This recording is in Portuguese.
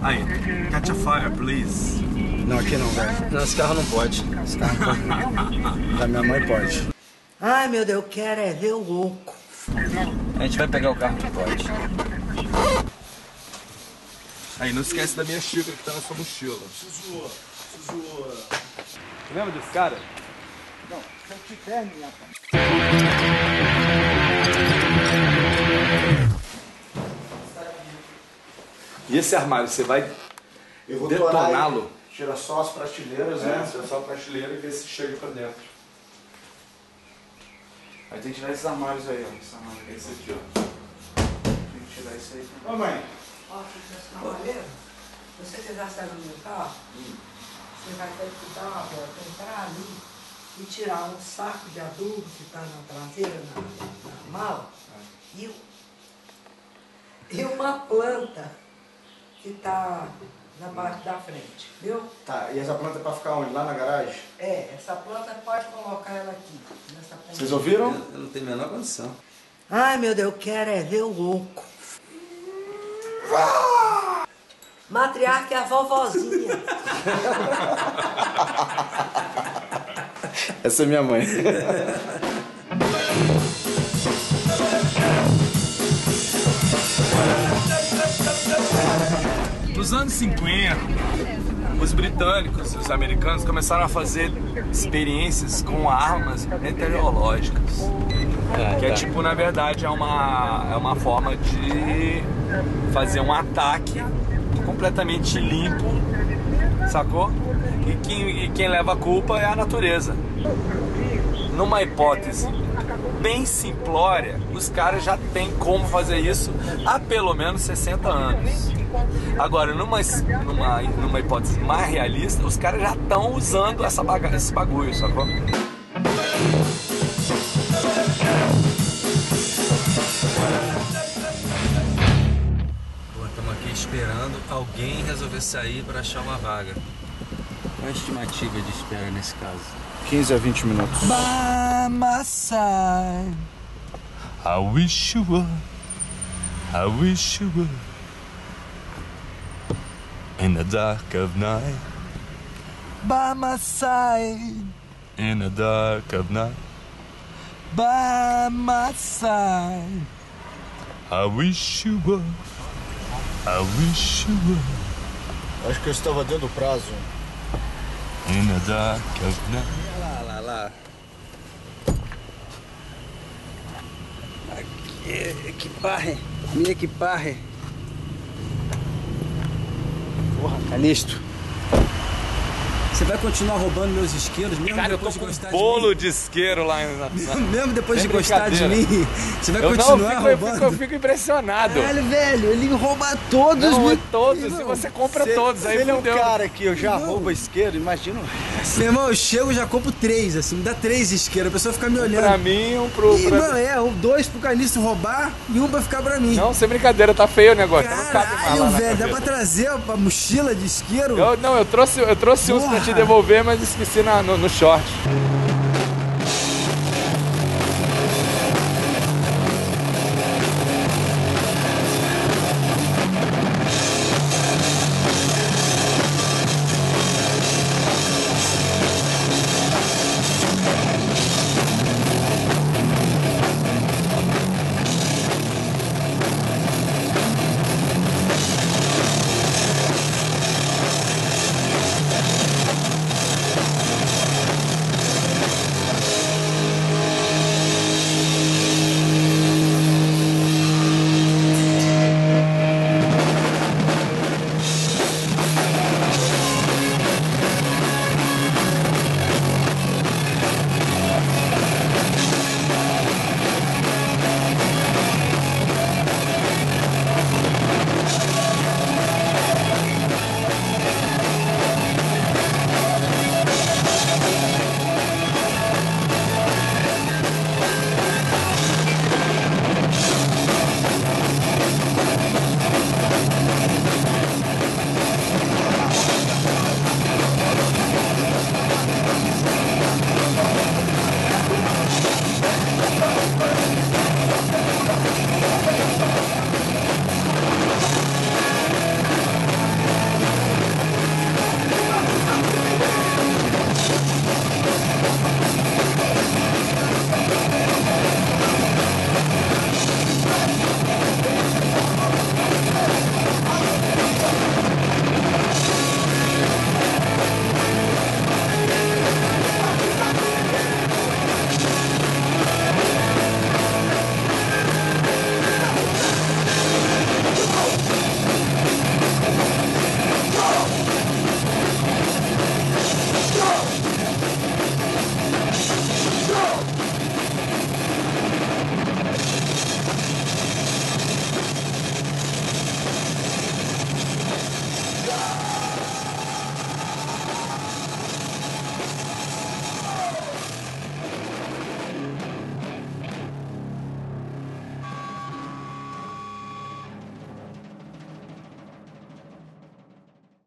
fire, please. Não, aqui não, velho. Não, esse carro não pode. Esse carro não pode. Da minha mãe pode. Ai, meu Deus, eu quero é ver o oco. A gente vai pegar o carro que pode. Aí, não esquece da minha xícara que tá na sua mochila. Suzu, Suzu. Lembra desse cara? Não, se eu tiver, minha E esse armário, você vai Eu vou detoná-lo? e Tira só as prateleiras, É, né? você só a prateleira e ver se chega pra dentro. Aí tem que tirar esses armários aí, ó. Esse armário aqui. Esse aqui, ó. Tem que tirar isso aí. Ô mãe, Ó, se você quiser sair do meu carro, você vai ter que dar uma volta, entrar ali e tirar um saco de adubo que está na traseira, na, na mala, e, o- e uma planta que está na parte da frente, viu? tá. E essa planta é pra ficar onde? Lá na garagem? É, essa planta pode colocar ela aqui, nessa ponta. Vocês ouviram? Eu não tenho a menor condição. Ai, meu Deus, eu quero é ver o oco. Matriarca é a vovozinha. Essa é minha mãe. Nos anos 50, os britânicos e os americanos começaram a fazer experiências com armas meteorológicas. Que é tipo, na verdade, é uma, é uma forma de fazer um ataque completamente limpo, sacou? E quem, e quem leva a culpa é a natureza. Numa hipótese bem simplória, os caras já têm como fazer isso há pelo menos 60 anos. Agora, numa, numa, numa hipótese mais realista, os caras já estão usando essa baga esse bagulho, sacou? Pô, estamos aqui esperando alguém resolver sair para achar uma vaga. Qual a estimativa de espera nesse caso? 15 a 20 minutos. By my side, I wish you would, I wish you would. In the dark of night, by my side, in the dark of night, by my side. I wish you would, I wish you would. Acho que eu estava dentro do prazo. In the dark of night. Lá, lá, lá. Aqui, equipaje. Minha equipaje. Porra, canisto. Você vai continuar roubando meus isqueiros mesmo Cara, eu tô depois de com gostar um de bolo de isqueiro lá na... Mesmo depois de Sem gostar de mim, você vai Eu não, eu continuar fico, eu roubando? fico, eu fico impressionado. Caralho, velho, ele rouba todos, Não, meu é todos, irmão. e você compra Se- todos, se aí ele é um cara que eu já Não. rouba isqueiro, imagina. Meu irmão, eu chego e já compro três, assim, me dá três isqueiros, a pessoa fica me olhando. Pra mim, um pro... E, pra- mano, é, um- dois pro Canisto roubar e um pra ficar pra mim. Não, sem brincadeira, tá feio o negócio. não cabe mais Caralho, lá na velho, dá pra trazer a, a mochila de isqueiro? Eu, não, eu trouxe, eu trouxe uns pra te devolver, mas esqueci na- no, no short.